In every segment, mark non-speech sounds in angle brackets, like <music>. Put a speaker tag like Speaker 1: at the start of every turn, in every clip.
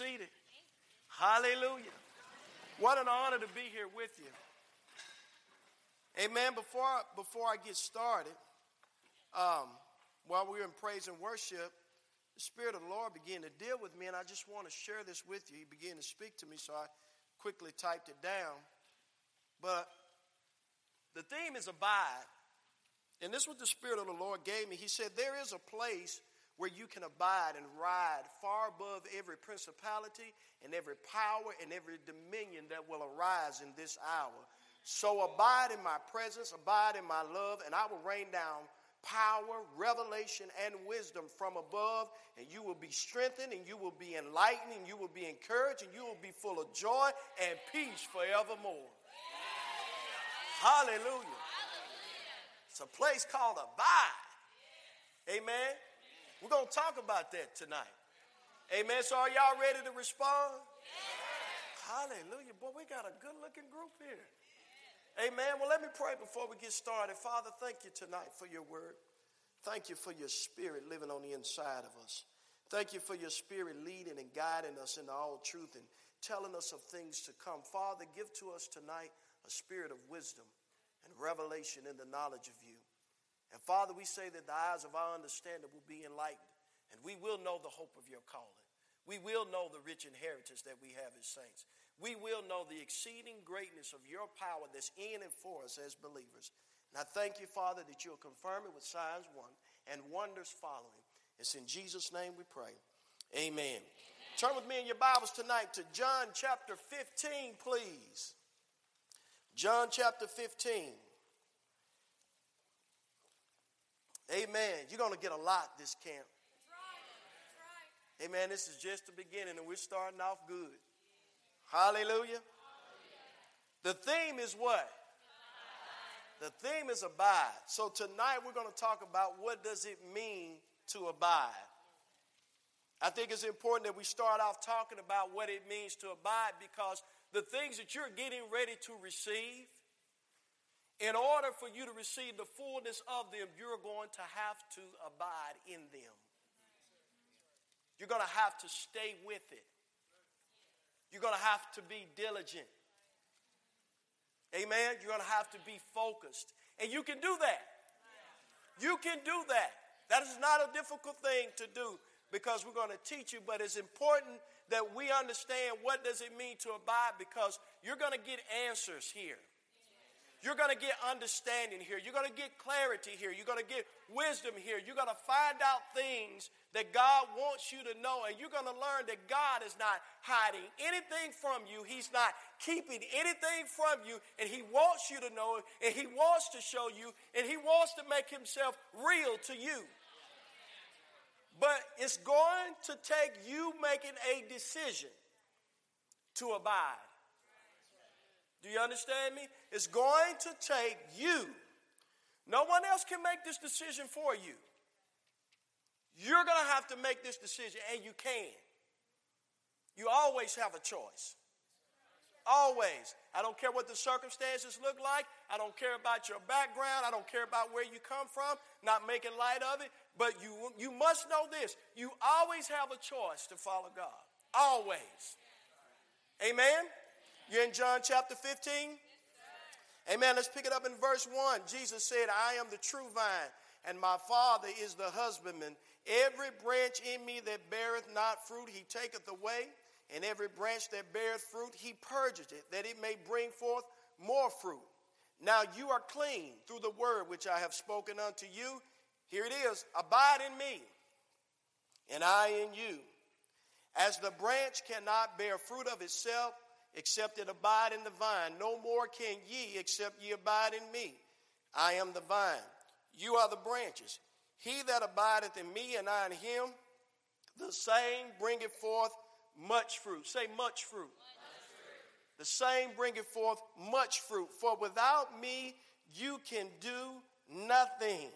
Speaker 1: seated. Hallelujah. What an honor to be here with you. Amen. Before, before I get started, um, while we were in praise and worship, the Spirit of the Lord began to deal with me, and I just want to share this with you. He began to speak to me, so I quickly typed it down. But the theme is abide. And this is what the Spirit of the Lord gave me. He said, There is a place where you can abide and ride far above every principality and every power and every dominion that will arise in this hour. So abide in my presence, abide in my love, and I will rain down power, revelation, and wisdom from above, and you will be strengthened, and you will be enlightened, and you will be encouraged, and you will be full of joy and peace forevermore. Hallelujah. Hallelujah. It's a place called Abide. Amen. We're going to talk about that tonight. Amen. So, are y'all ready to respond? Yes. Hallelujah. Boy, we got a good looking group here. Amen. Well, let me pray before we get started. Father, thank you tonight for your word. Thank you for your spirit living on the inside of us. Thank you for your spirit leading and guiding us into all truth and telling us of things to come. Father, give to us tonight a spirit of wisdom and revelation in the knowledge of you. And Father, we say that the eyes of our understanding will be enlightened, and we will know the hope of your calling. We will know the rich inheritance that we have as saints. We will know the exceeding greatness of your power that's in and for us as believers. And I thank you, Father, that you'll confirm it with signs one and wonders following. It's in Jesus' name we pray. Amen. Turn with me in your Bibles tonight to John chapter 15, please. John chapter 15. Amen. You're going to get a lot this camp. Amen. This is just the beginning, and we're starting off good. Hallelujah. The theme is what? The theme is abide. So tonight we're going to talk about what does it mean to abide. I think it's important that we start off talking about what it means to abide because the things that you're getting ready to receive in order for you to receive the fullness of them, you're going to have to abide in them. You're going to have to stay with it. You're going to have to be diligent. Amen. You're going to have to be focused. And you can do that. You can do that. That is not a difficult thing to do because we're going to teach you, but it's important that we understand what does it mean to abide because you're going to get answers here. You're going to get understanding here. You're going to get clarity here. You're going to get wisdom here. You're going to find out things that God wants you to know, and you're going to learn that God is not hiding anything from you. He's not keeping anything from you, and He wants you to know it, and He wants to show you, and He wants to make Himself real to you. But it's going to take you making a decision to abide. Do you understand me? It's going to take you. No one else can make this decision for you. You're going to have to make this decision, and you can. You always have a choice. Always. I don't care what the circumstances look like. I don't care about your background. I don't care about where you come from. Not making light of it. But you, you must know this you always have a choice to follow God. Always. Amen? You're in John chapter 15. Amen. Let's pick it up in verse 1. Jesus said, I am the true vine, and my Father is the husbandman. Every branch in me that beareth not fruit, he taketh away, and every branch that beareth fruit, he purgeth it, that it may bring forth more fruit. Now you are clean through the word which I have spoken unto you. Here it is Abide in me, and I in you. As the branch cannot bear fruit of itself except it abide in the vine. No more can ye, except ye abide in me. I am the vine. You are the branches. He that abideth in me and I in him, the same bringeth forth much fruit. Say, much fruit. Much fruit. The same bringeth forth much fruit. For without me, you can do nothing.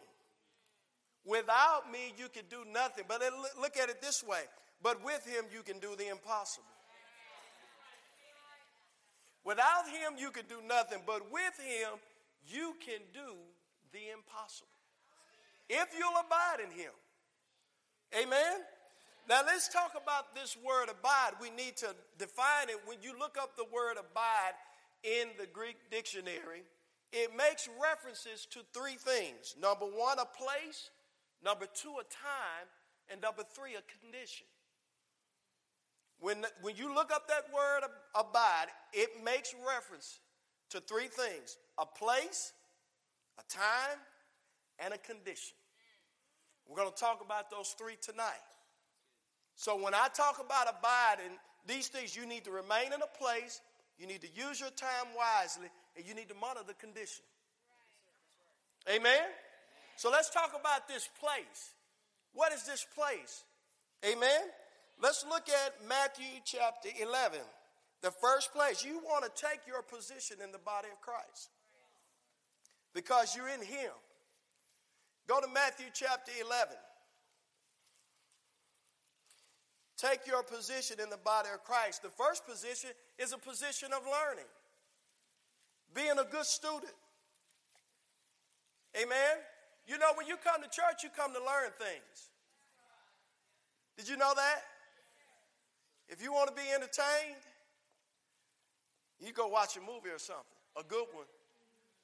Speaker 1: Without me, you can do nothing. But look at it this way. But with him, you can do the impossible. Without him, you can do nothing, but with him, you can do the impossible. If you'll abide in him. Amen? Now, let's talk about this word abide. We need to define it. When you look up the word abide in the Greek dictionary, it makes references to three things number one, a place, number two, a time, and number three, a condition. When, when you look up that word abide, it makes reference to three things a place, a time, and a condition. We're going to talk about those three tonight. So, when I talk about abiding, these things you need to remain in a place, you need to use your time wisely, and you need to monitor the condition. Amen? Amen? So let's talk about this place. What is this place? Amen? Let's look at Matthew chapter 11. The first place, you want to take your position in the body of Christ because you're in Him. Go to Matthew chapter 11. Take your position in the body of Christ. The first position is a position of learning, being a good student. Amen? You know, when you come to church, you come to learn things. Did you know that? If you want to be entertained, you go watch a movie or something, a good one.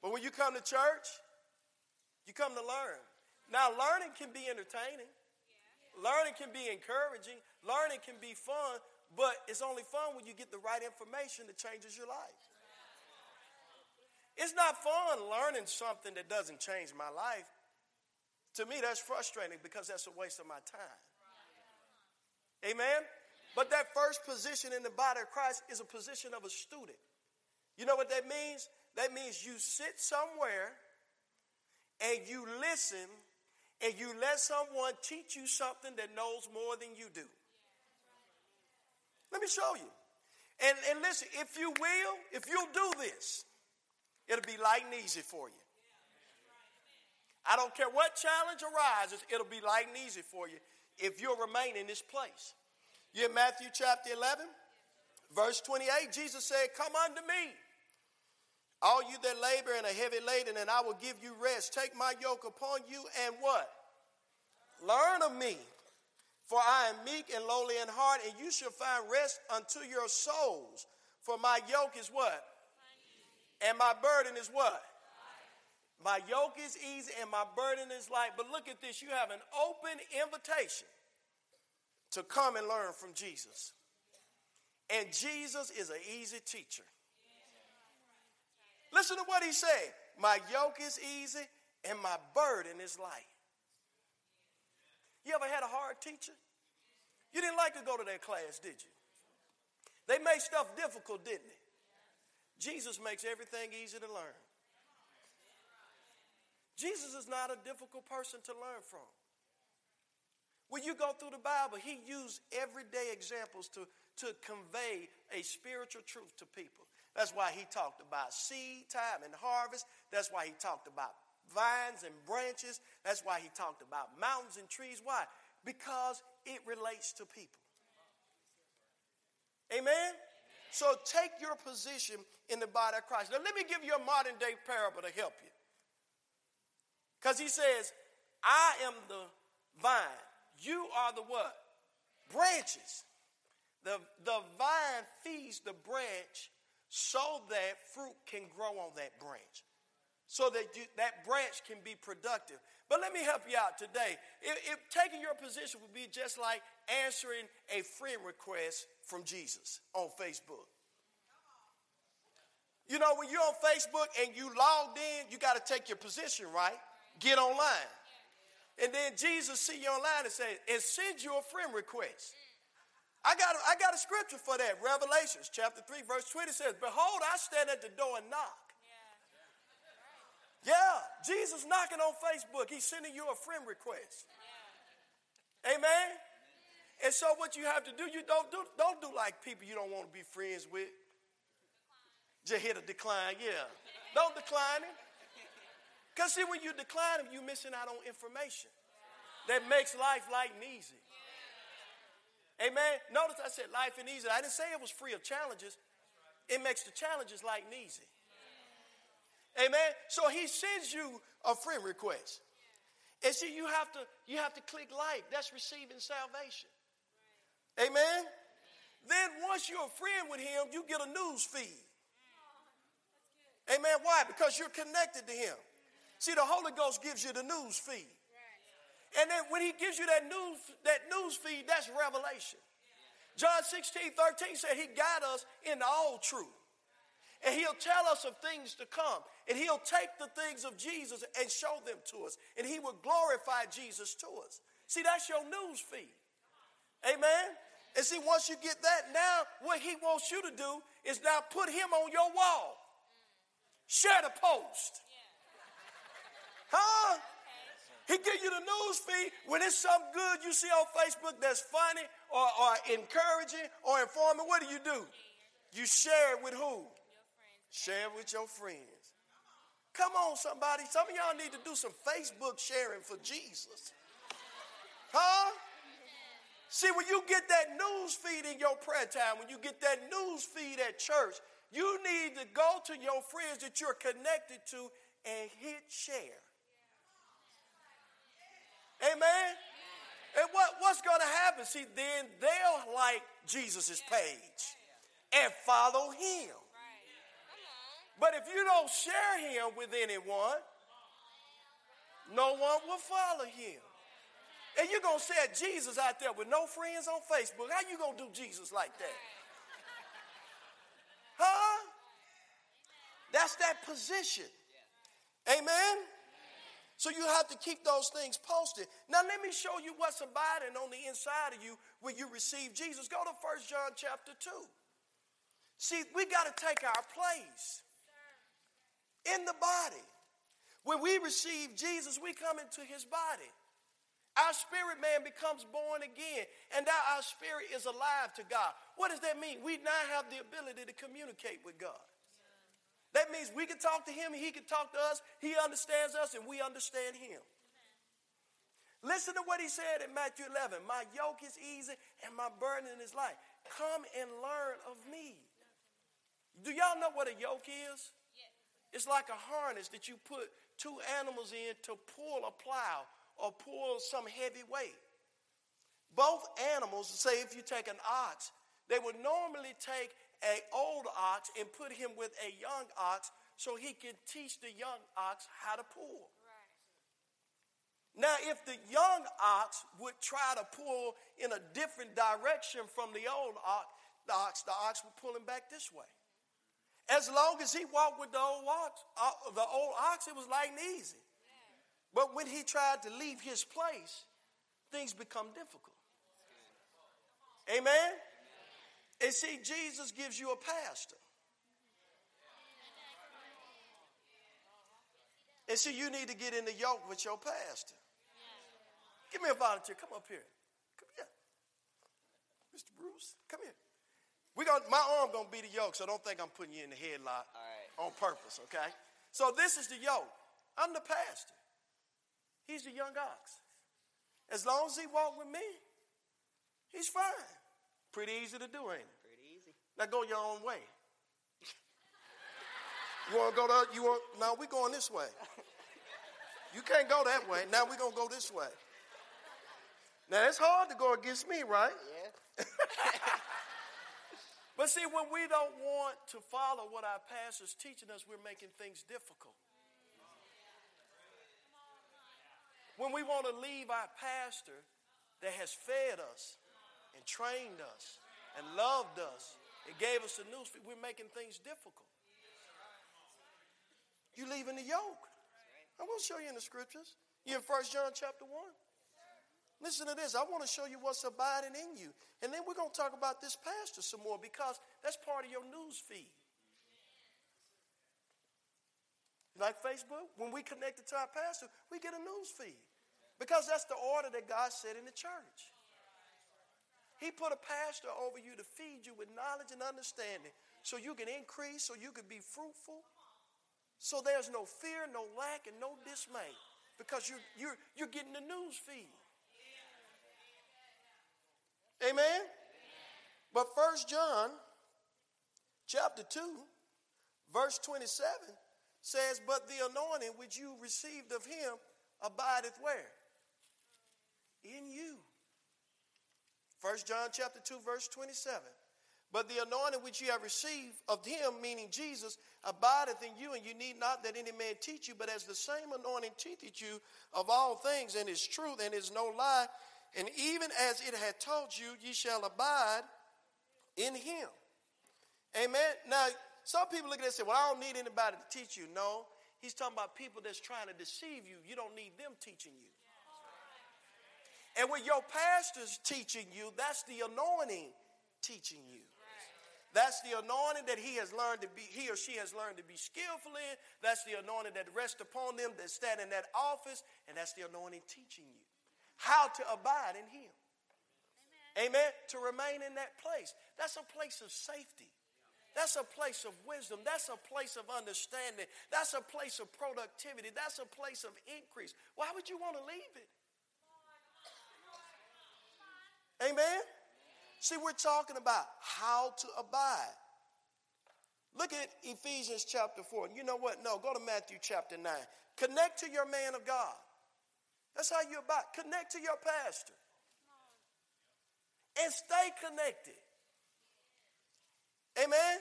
Speaker 1: But when you come to church, you come to learn. Now, learning can be entertaining, learning can be encouraging, learning can be fun, but it's only fun when you get the right information that changes your life. It's not fun learning something that doesn't change my life. To me, that's frustrating because that's a waste of my time. Amen? But that first position in the body of Christ is a position of a student. You know what that means? That means you sit somewhere and you listen and you let someone teach you something that knows more than you do. Let me show you. And, and listen, if you will, if you'll do this, it'll be light and easy for you. I don't care what challenge arises, it'll be light and easy for you if you'll remain in this place. You in Matthew chapter 11, verse 28, Jesus said, Come unto me, all you that labor and are heavy laden, and I will give you rest. Take my yoke upon you and what? Learn of me, for I am meek and lowly in heart, and you shall find rest unto your souls. For my yoke is what? And my burden is what? My yoke is easy and my burden is light. But look at this you have an open invitation to come and learn from Jesus. And Jesus is an easy teacher. Listen to what he said. My yoke is easy and my burden is light. You ever had a hard teacher? You didn't like to go to their class, did you? They made stuff difficult, didn't they? Jesus makes everything easy to learn. Jesus is not a difficult person to learn from. When you go through the Bible, he used everyday examples to, to convey a spiritual truth to people. That's why he talked about seed time and harvest. That's why he talked about vines and branches. That's why he talked about mountains and trees. Why? Because it relates to people. Amen? Amen? So take your position in the body of Christ. Now, let me give you a modern day parable to help you. Because he says, I am the vine, you are the what? Branches. The, the vine feeds the branch so that fruit can grow on that branch, so that you, that branch can be productive. But let me help you out today. If, if taking your position would be just like answering a friend request from Jesus on Facebook. You know, when you're on Facebook and you logged in, you got to take your position, right? Get online. And then Jesus see you online and say, and send you a friend request. I got, a, I got a scripture for that. Revelations chapter 3, verse 20 says, Behold, I stand at the door and knock. Yeah, yeah Jesus knocking on Facebook. He's sending you a friend request. Yeah. Amen? Amen? And so what you have to do, you don't do don't do like people you don't want to be friends with. Decline. Just hit a decline, yeah. don't decline it. Because, see, when you decline them, you're missing out on information that makes life light and easy. Amen. Notice I said life and easy. I didn't say it was free of challenges. It makes the challenges light and easy. Amen. So he sends you a friend request. And see, you have to you have to click like. That's receiving salvation. Amen. Then once you're a friend with him, you get a news feed. Amen. Why? Because you're connected to him. See, the Holy Ghost gives you the news feed. And then when he gives you that news, that news feed, that's revelation. John 16, 13 said he guide us in all truth. And he'll tell us of things to come. And he'll take the things of Jesus and show them to us. And he will glorify Jesus to us. See, that's your news feed. Amen. And see, once you get that, now what he wants you to do is now put him on your wall. Share the post. Huh? He give you the news feed when it's something good you see on Facebook that's funny or, or encouraging or informing. What do you do? You share it with who? Share it with your friends. Come on, somebody. Some of y'all need to do some Facebook sharing for Jesus. Huh? See, when you get that news feed in your prayer time, when you get that news feed at church, you need to go to your friends that you're connected to and hit share. Amen? And what, what's going to happen? See, then they'll like Jesus' page and follow him. But if you don't share him with anyone, no one will follow him. And you're going to set Jesus out there with no friends on Facebook. How you going to do Jesus like that? Huh? That's that position. Amen? So you have to keep those things posted. Now let me show you what's abiding on the inside of you when you receive Jesus. Go to 1 John chapter 2. See, we got to take our place in the body. When we receive Jesus, we come into his body. Our spirit man becomes born again, and now our spirit is alive to God. What does that mean? We now have the ability to communicate with God. That means we can talk to him, he can talk to us, he understands us, and we understand him. Listen to what he said in Matthew 11 My yoke is easy and my burden is light. Come and learn of me. Do y'all know what a yoke is? It's like a harness that you put two animals in to pull a plow or pull some heavy weight. Both animals, say if you take an ox, they would normally take an old ox and put him with a young ox so he could teach the young ox how to pull. Now, if the young ox would try to pull in a different direction from the old ox, the ox, the ox would pull him back this way. As long as he walked with the old ox, uh, the old ox, it was light and easy. But when he tried to leave his place, things become difficult. Amen. And see, Jesus gives you a pastor. And see, you need to get in the yoke with your pastor. Give me a volunteer. Come up here. Come here. Mr. Bruce, come here. We going my arm gonna be the yoke, so don't think I'm putting you in the headlock right. on purpose, okay? So this is the yoke. I'm the pastor. He's the young ox. As long as he walk with me, he's fine. Pretty easy to do, ain't it? Pretty easy. Now go your own way. you want to go to, you want, now we going this way. You can't go that way. Now we going to go this way. Now it's hard to go against me, right? Yeah. <laughs> but see, when we don't want to follow what our pastor's teaching us, we're making things difficult. When we want to leave our pastor that has fed us, and trained us and loved us and gave us a new spirit. We're making things difficult. You leaving the yoke. I'm going to show you in the scriptures. You in First John chapter 1. Listen to this. I want to show you what's abiding in you. And then we're going to talk about this pastor some more because that's part of your news feed. Like Facebook, when we connect it to our pastor, we get a news feed because that's the order that God set in the church. He put a pastor over you to feed you with knowledge and understanding so you can increase, so you can be fruitful. So there's no fear, no lack, and no dismay because you're, you're, you're getting the news feed. Amen? But First John chapter 2, verse 27 says, But the anointing which you received of him abideth where? In you. 1 John chapter 2, verse 27. But the anointing which ye have received of him, meaning Jesus, abideth in you, and you need not that any man teach you, but as the same anointing teacheth you of all things, and is truth, and is no lie, and even as it hath taught you, ye shall abide in him. Amen. Now, some people look at it and say, Well, I don't need anybody to teach you. No, he's talking about people that's trying to deceive you. You don't need them teaching you. And when your pastor's teaching you, that's the anointing teaching you. That's the anointing that he has learned to be, he or she has learned to be skillful in. That's the anointing that rests upon them that stand in that office, and that's the anointing teaching you how to abide in him. Amen. Amen. To remain in that place. That's a place of safety. That's a place of wisdom. That's a place of understanding. That's a place of productivity. That's a place of increase. Why would you want to leave it? Amen? See, we're talking about how to abide. Look at Ephesians chapter 4. You know what? No, go to Matthew chapter 9. Connect to your man of God. That's how you abide. Connect to your pastor. And stay connected. Amen?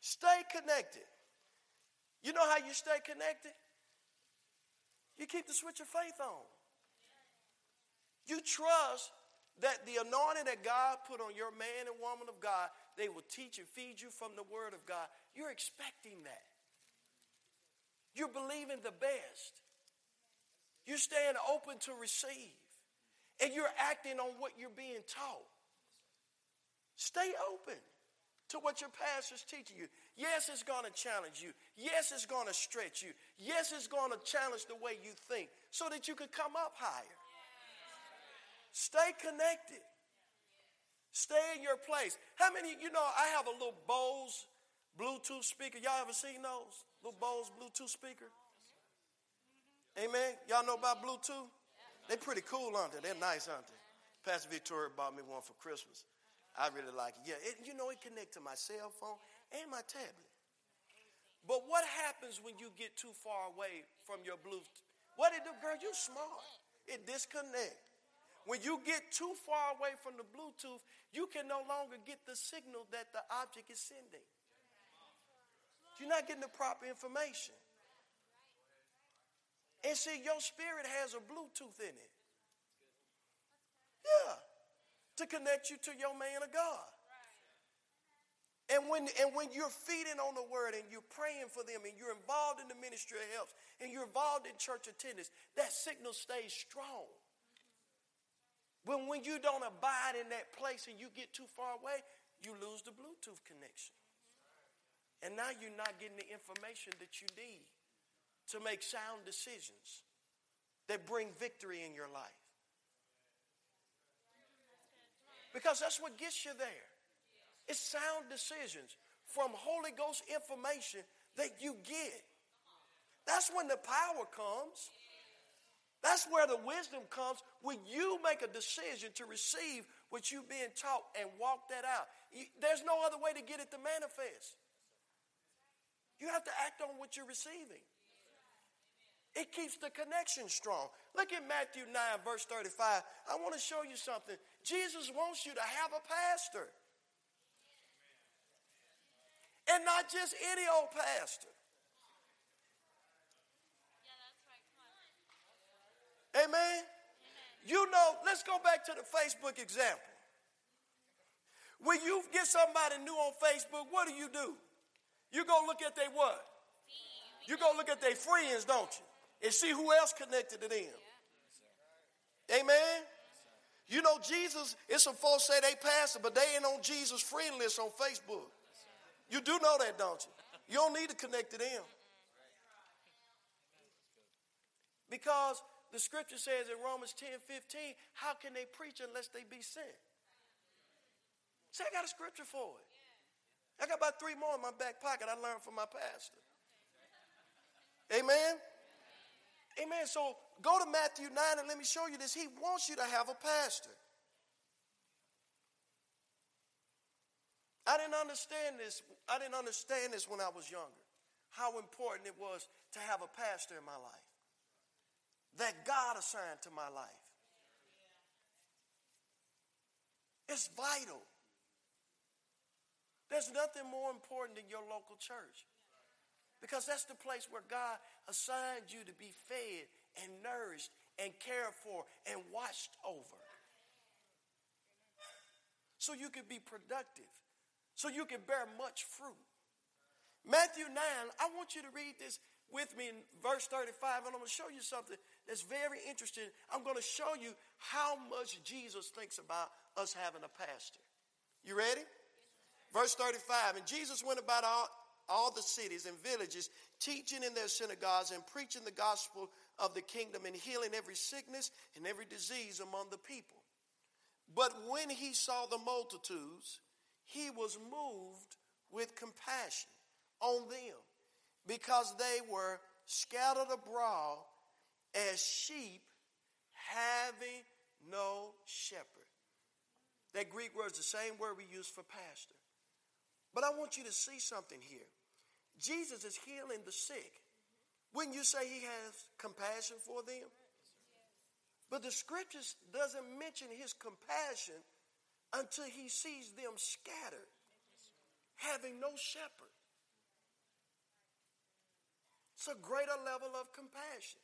Speaker 1: Stay connected. You know how you stay connected? You keep the switch of faith on. You trust that the anointing that God put on your man and woman of God, they will teach and feed you from the Word of God. You're expecting that. You're believing the best. You're staying open to receive. And you're acting on what you're being taught. Stay open to what your pastor's teaching you. Yes, it's going to challenge you. Yes, it's going to stretch you. Yes, it's going to challenge the way you think so that you can come up higher. Stay connected. Stay in your place. How many, you know, I have a little Bose Bluetooth speaker. Y'all ever seen those? Little Bose Bluetooth speaker? Amen. Y'all know about Bluetooth? They are pretty cool, aren't they? They're nice, aren't they? Pastor Victoria bought me one for Christmas. I really like it. Yeah, it, you know, it connects to my cell phone and my tablet. But what happens when you get too far away from your Bluetooth? What did do, girl? You smart. It disconnects when you get too far away from the Bluetooth, you can no longer get the signal that the object is sending. You're not getting the proper information. And see, your spirit has a Bluetooth in it. Yeah. To connect you to your man of God. And when, and when you're feeding on the word and you're praying for them and you're involved in the ministry of helps and you're involved in church attendance, that signal stays strong. When, when you don't abide in that place and you get too far away, you lose the Bluetooth connection. And now you're not getting the information that you need to make sound decisions that bring victory in your life. Because that's what gets you there. It's sound decisions from Holy Ghost information that you get. That's when the power comes. That's where the wisdom comes when you make a decision to receive what you've been taught and walk that out. there's no other way to get it to manifest. You have to act on what you're receiving. It keeps the connection strong. Look at Matthew 9, verse 35. I want to show you something. Jesus wants you to have a pastor. And not just any old pastor. Amen? Amen? You know, let's go back to the Facebook example. When you get somebody new on Facebook, what do you do? You go look at their what? You go look at their friends, don't you? And see who else connected to them. Amen? You know, Jesus, it's some folks say they pastor, but they ain't on Jesus' friend list on Facebook. You do know that, don't you? You don't need to connect to them. Because the scripture says in Romans 10 15, how can they preach unless they be sent? See, I got a scripture for it. I got about three more in my back pocket I learned from my pastor. Amen? Amen. So go to Matthew 9 and let me show you this. He wants you to have a pastor. I didn't understand this. I didn't understand this when I was younger, how important it was to have a pastor in my life that God assigned to my life. It's vital. There's nothing more important than your local church because that's the place where God assigned you to be fed and nourished and cared for and watched over. So you can be productive, so you can bear much fruit. Matthew 9, I want you to read this with me in verse 35, and I'm going to show you something that's very interesting. I'm going to show you how much Jesus thinks about us having a pastor. You ready? Verse 35 And Jesus went about all, all the cities and villages, teaching in their synagogues and preaching the gospel of the kingdom and healing every sickness and every disease among the people. But when he saw the multitudes, he was moved with compassion on them because they were scattered abroad as sheep having no shepherd. That Greek word is the same word we use for pastor. But I want you to see something here. Jesus is healing the sick. Wouldn't you say he has compassion for them? But the scriptures doesn't mention his compassion until he sees them scattered, having no shepherd. It's a greater level of compassion.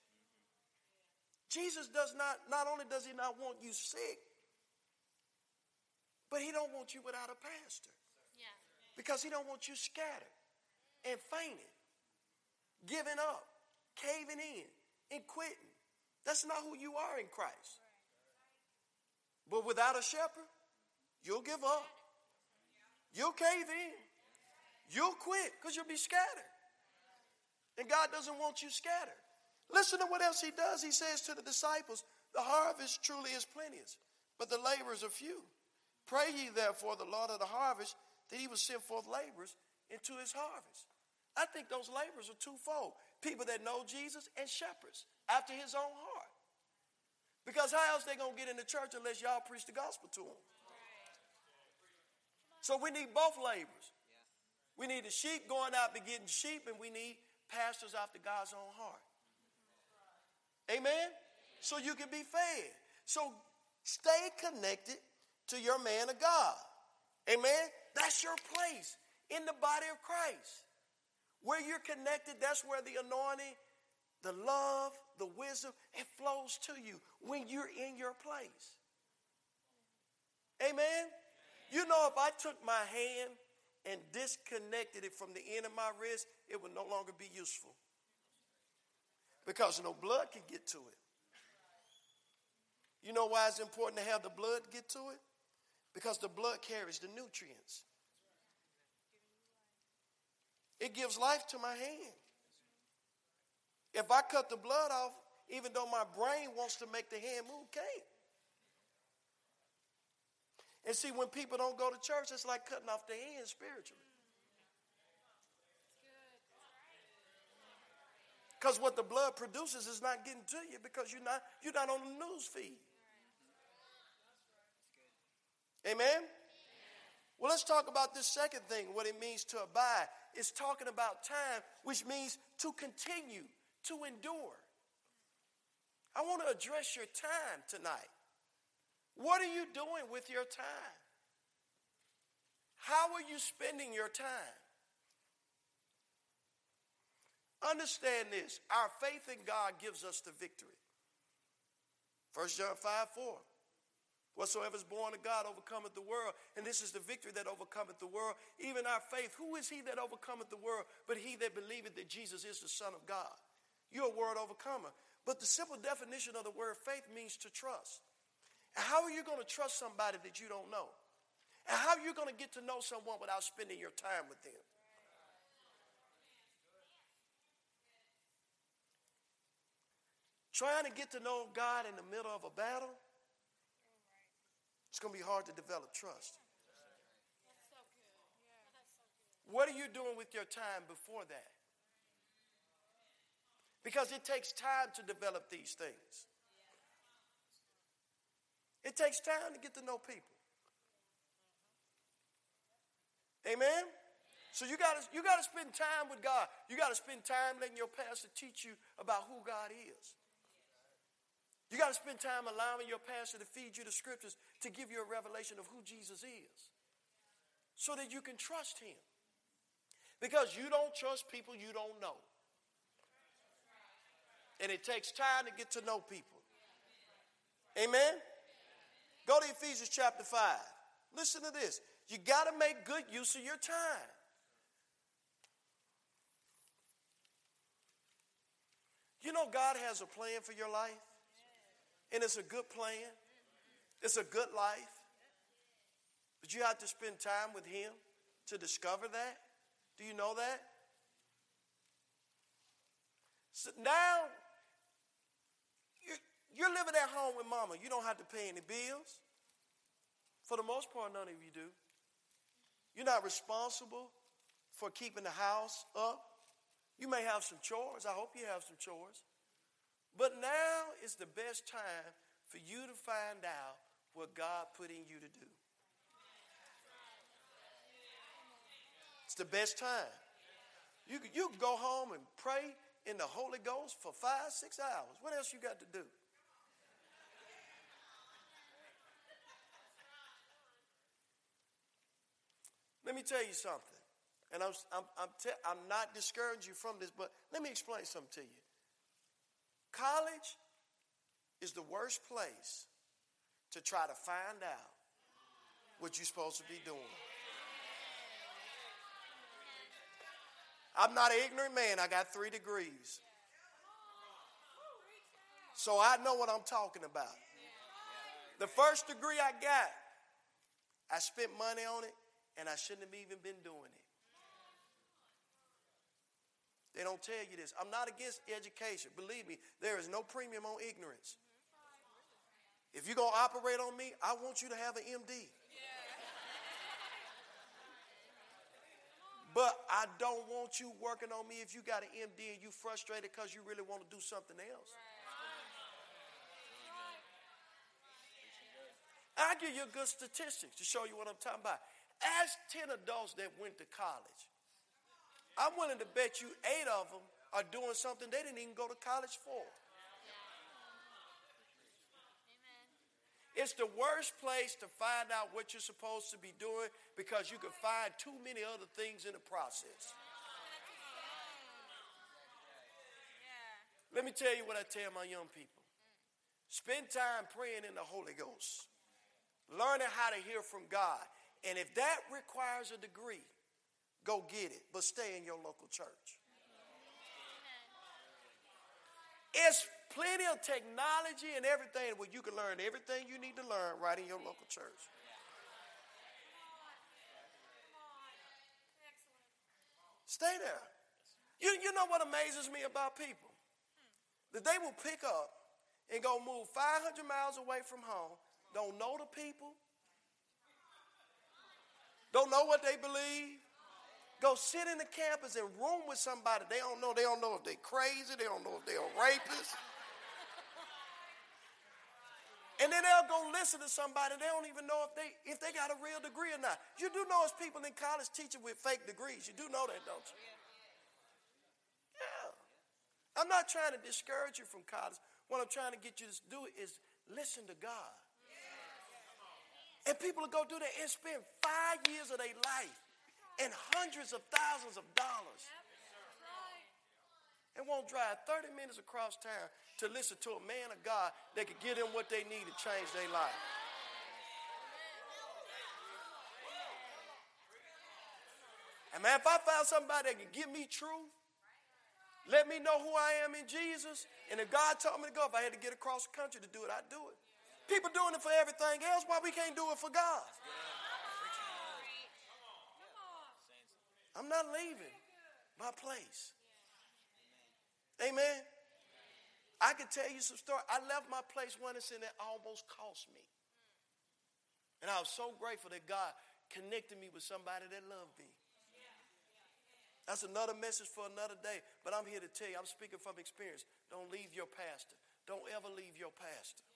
Speaker 1: Jesus does not, not only does he not want you sick, but he don't want you without a pastor. Yeah. Because he don't want you scattered and fainting, giving up, caving in, and quitting. That's not who you are in Christ. But without a shepherd, you'll give up. You'll cave in. You'll quit because you'll be scattered. And God doesn't want you scattered. Listen to what else he does. He says to the disciples, The harvest truly is plenteous, but the laborers are few. Pray ye therefore the Lord of the harvest that he will send forth laborers into his harvest. I think those laborers are twofold people that know Jesus and shepherds after his own heart. Because how else they gonna get in the church unless y'all preach the gospel to them? So we need both laborers. We need the sheep going out and getting sheep, and we need pastors after God's own heart. Amen? So you can be fed. So stay connected to your man of God. Amen? That's your place in the body of Christ. Where you're connected, that's where the anointing, the love, the wisdom, it flows to you when you're in your place. Amen? You know, if I took my hand and disconnected it from the end of my wrist, it would no longer be useful because no blood can get to it. You know why it's important to have the blood get to it? Because the blood carries the nutrients. It gives life to my hand. If I cut the blood off, even though my brain wants to make the hand move, can't. And see, when people don't go to church, it's like cutting off the hand spiritually. Because what the blood produces is not getting to you because you're not, you're not on the news feed. Amen? Well, let's talk about this second thing, what it means to abide. It's talking about time, which means to continue, to endure. I want to address your time tonight. What are you doing with your time? How are you spending your time? Understand this our faith in God gives us the victory. 1 John 5 4. Whatsoever is born of God overcometh the world, and this is the victory that overcometh the world, even our faith. Who is he that overcometh the world but he that believeth that Jesus is the Son of God? You're a world overcomer. But the simple definition of the word faith means to trust. And how are you going to trust somebody that you don't know? And how are you going to get to know someone without spending your time with them? Trying to get to know God in the middle of a battle, it's going to be hard to develop trust. What are you doing with your time before that? Because it takes time to develop these things. It takes time to get to know people. Amen? So you gotta you gotta spend time with God. You gotta spend time letting your pastor teach you about who God is. You got to spend time allowing your pastor to feed you the scriptures to give you a revelation of who Jesus is so that you can trust him. Because you don't trust people you don't know. And it takes time to get to know people. Amen? Go to Ephesians chapter 5. Listen to this. You got to make good use of your time. You know, God has a plan for your life. And it's a good plan, it's a good life. But you have to spend time with Him to discover that. Do you know that? So now, you're, you're living at home with mama. You don't have to pay any bills. For the most part, none of you do. You're not responsible for keeping the house up. You may have some chores. I hope you have some chores. But now is the best time for you to find out what God put in you to do. It's the best time. You, you can go home and pray in the Holy Ghost for five, six hours. What else you got to do? Let me tell you something. And I'm, I'm, I'm, te- I'm not discouraging you from this, but let me explain something to you. College is the worst place to try to find out what you're supposed to be doing. I'm not an ignorant man, I got three degrees. So I know what I'm talking about. The first degree I got, I spent money on it and I shouldn't have even been doing it. They don't tell you this. I'm not against education. Believe me, there is no premium on ignorance. If you're going to operate on me, I want you to have an MD. But I don't want you working on me if you got an MD and you frustrated because you really want to do something else. I'll give you a good statistic to show you what I'm talking about. Ask 10 adults that went to college I'm willing to bet you eight of them are doing something they didn't even go to college for. It's the worst place to find out what you're supposed to be doing because you can find too many other things in the process. Let me tell you what I tell my young people spend time praying in the Holy Ghost, learning how to hear from God. And if that requires a degree, Go get it, but stay in your local church. It's plenty of technology and everything where you can learn everything you need to learn right in your local church. Stay there. You, you know what amazes me about people? That they will pick up and go move 500 miles away from home, don't know the people, don't know what they believe, Go sit in the campus and room with somebody. They don't know. They don't know if they're crazy. They don't know if they're rapists. And then they'll go listen to somebody. They don't even know if they if they got a real degree or not. You do know it's people in college teaching with fake degrees. You do know that, don't you? Yeah. I'm not trying to discourage you from college. What I'm trying to get you to do is listen to God. And people will go do that and spend five years of their life and hundreds of thousands of dollars and won't drive 30 minutes across town to listen to a man of God that could give them what they need to change their life. And man, if I found somebody that could give me truth, let me know who I am in Jesus, and if God told me to go, if I had to get across the country to do it, I'd do it. People doing it for everything else, why we can't do it for God? I'm not leaving my place. Amen. I could tell you some story. I left my place once and it almost cost me. And I was so grateful that God connected me with somebody that loved me. That's another message for another day. But I'm here to tell you, I'm speaking from experience. Don't leave your pastor. Don't ever leave your pastor.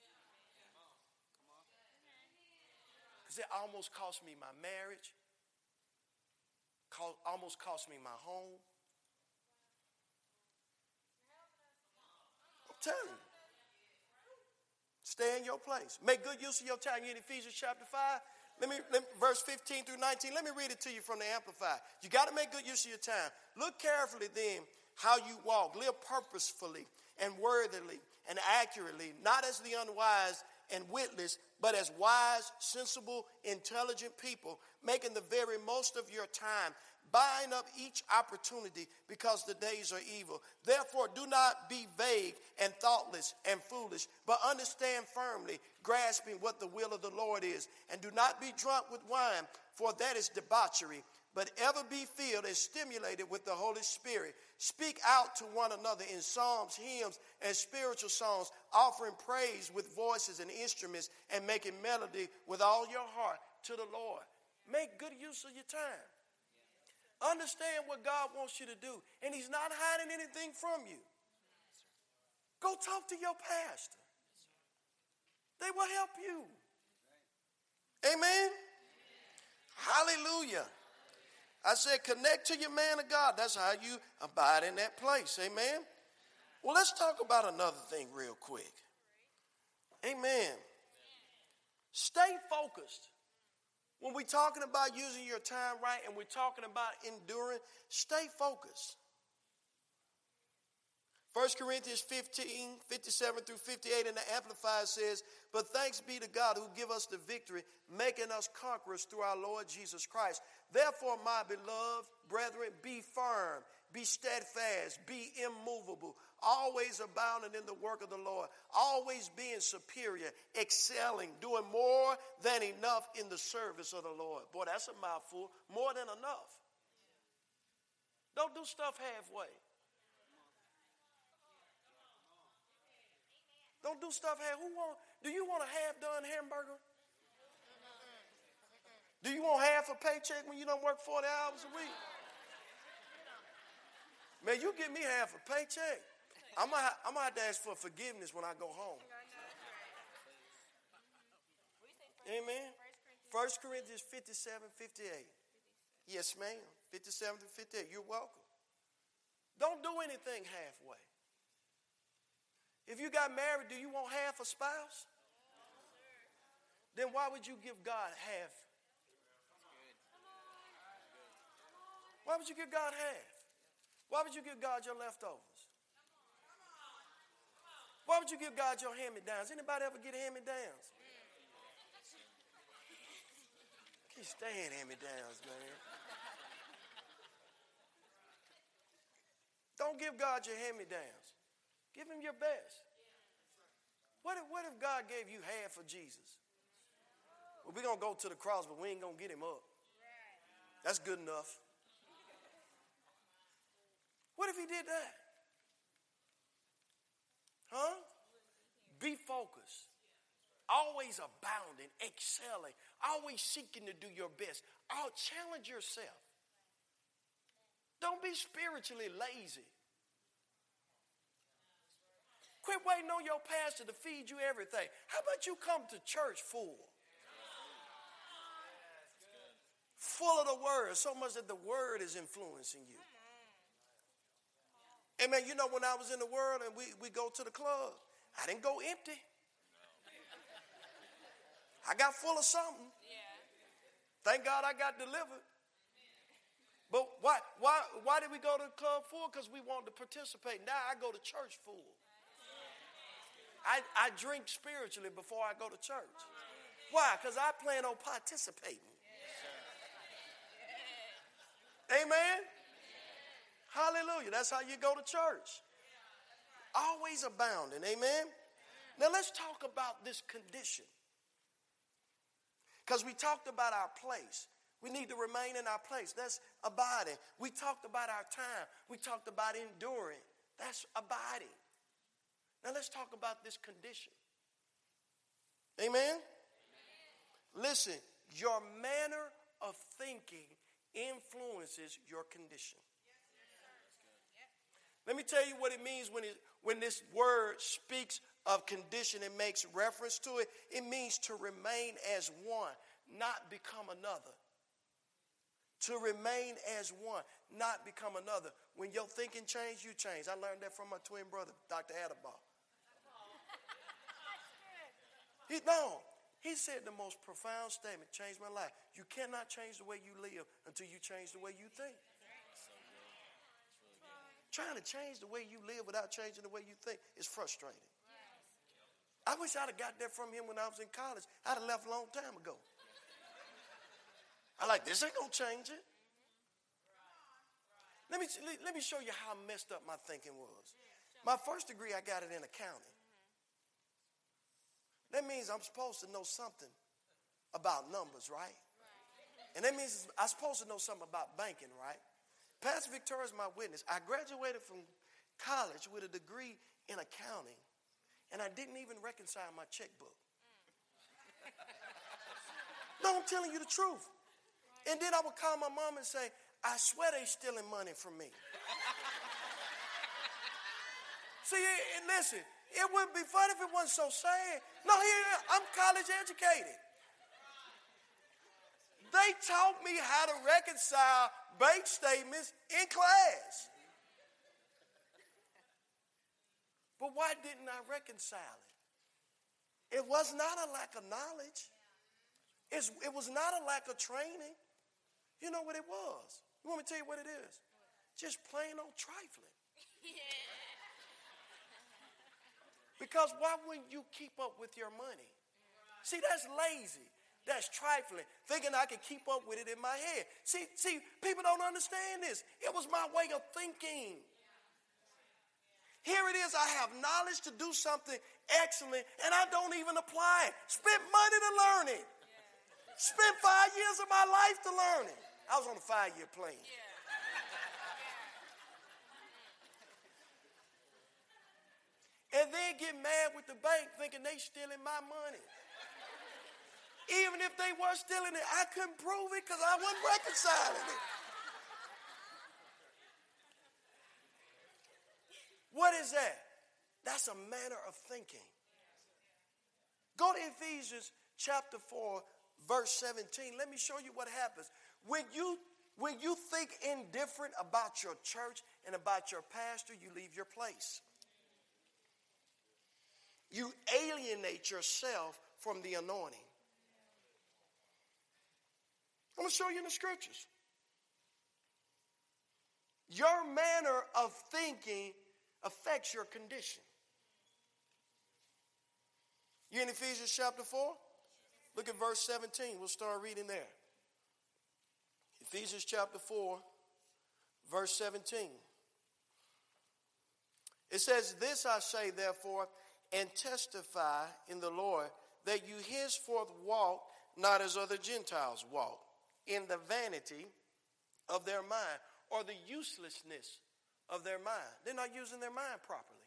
Speaker 1: Because it almost cost me my marriage almost cost me my home. I'm telling you. Stay in your place. Make good use of your time. you in Ephesians chapter 5. Let me, let verse 15 through 19. Let me read it to you from the Amplified. You got to make good use of your time. Look carefully then how you walk. Live purposefully and worthily and accurately, not as the unwise and witless, but as wise, sensible, intelligent people, making the very most of your time, buying up each opportunity because the days are evil. Therefore, do not be vague and thoughtless and foolish, but understand firmly, grasping what the will of the Lord is. And do not be drunk with wine, for that is debauchery but ever be filled and stimulated with the Holy Spirit. Speak out to one another in psalms, hymns, and spiritual songs, offering praise with voices and instruments, and making melody with all your heart to the Lord. Make good use of your time. Understand what God wants you to do, and He's not hiding anything from you. Go talk to your pastor, they will help you. Amen. Hallelujah. I said, connect to your man of God. That's how you abide in that place. Amen. Well, let's talk about another thing real quick. Amen. Stay focused. When we're talking about using your time right and we're talking about enduring, stay focused. 1 Corinthians 15, 57 through 58 in the Amplified says, But thanks be to God who give us the victory, making us conquerors through our Lord Jesus Christ. Therefore, my beloved brethren, be firm, be steadfast, be immovable, always abounding in the work of the Lord, always being superior, excelling, doing more than enough in the service of the Lord. Boy, that's a mouthful. More than enough. Don't do stuff halfway. Don't do stuff half. Who want? Do you want a half done hamburger? Do you want half a paycheck when you don't work forty hours a week? Man, you give me half a paycheck. I'm gonna, have to ask for forgiveness when I go home. Amen. First Corinthians 57, 58. Yes, ma'am. 57 to 58. You're welcome. Don't do anything halfway. If you got married, do you want half a spouse? Then why would you give God half? Why would you give God half? Why would you give God your leftovers? Why would you give God your hand me downs? Anybody ever get hand me downs? Keep staying hand me downs, man. Don't give God your hand me downs. Give him your best. What if, what if God gave you half for Jesus? Well, we're going to go to the cross, but we ain't going to get him up. That's good enough. What if he did that? Huh? Be focused. Always abounding, excelling, always seeking to do your best. I'll challenge yourself. Don't be spiritually lazy. Quit waiting on your pastor to feed you everything. How about you come to church full? Full of the word, so much that the word is influencing you. And man, you know, when I was in the world and we, we go to the club, I didn't go empty. I got full of something. Thank God I got delivered. But why, why, why did we go to the club full? Because we wanted to participate. Now I go to church full. I, I drink spiritually before I go to church. Why? Because I plan on participating. Amen? Hallelujah. That's how you go to church. Always abounding. Amen? Now let's talk about this condition. Because we talked about our place. We need to remain in our place. That's abiding. We talked about our time. We talked about enduring. That's abiding. Now let's talk about this condition. Amen? Amen? Listen, your manner of thinking influences your condition. Yes, Let me tell you what it means when, it, when this word speaks of condition and makes reference to it. It means to remain as one, not become another. To remain as one, not become another. When your thinking changes, you change. I learned that from my twin brother, Dr. Adabaugh. He, no. He said the most profound statement, changed my life. You cannot change the way you live until you change the way you think. Trying to change the way you live without changing the way you think is frustrating. I wish I'd have got that from him when I was in college. I'd have left a long time ago. I like this ain't gonna change it. Let me let me show you how messed up my thinking was. My first degree I got it in accounting. That means I'm supposed to know something about numbers, right? And that means I'm supposed to know something about banking, right? Pastor Victoria is my witness. I graduated from college with a degree in accounting, and I didn't even reconcile my checkbook. Mm. no, I'm telling you the truth. And then I would call my mom and say, I swear they are stealing money from me. <laughs> See, and listen, it wouldn't be fun if it wasn't so sad. No, here I'm college educated. They taught me how to reconcile bank statements in class. But why didn't I reconcile it? It was not a lack of knowledge. It's, it was not a lack of training. You know what it was? You want me to tell you what it is? Just plain old trifling. <laughs> Yeah. Because why wouldn't you keep up with your money? See, that's lazy. That's trifling. Thinking I can keep up with it in my head. See, see, people don't understand this. It was my way of thinking. Here it is, I have knowledge to do something excellent, and I don't even apply it. Spent money to learn it. Spent five years of my life to learn it. I was on a five year plan. and then get mad with the bank thinking they stealing my money. Even if they were stealing it, I couldn't prove it because I wasn't reconciling it. What is that? That's a manner of thinking. Go to Ephesians chapter 4, verse 17. Let me show you what happens. When you when you think indifferent about your church and about your pastor, you leave your place you alienate yourself from the anointing. I'm going to show you in the scriptures. Your manner of thinking affects your condition. You in Ephesians chapter 4? Look at verse 17. We'll start reading there. Ephesians chapter 4, verse 17. It says, This I say, therefore, and testify in the Lord that you henceforth walk not as other Gentiles walk, in the vanity of their mind or the uselessness of their mind. They're not using their mind properly,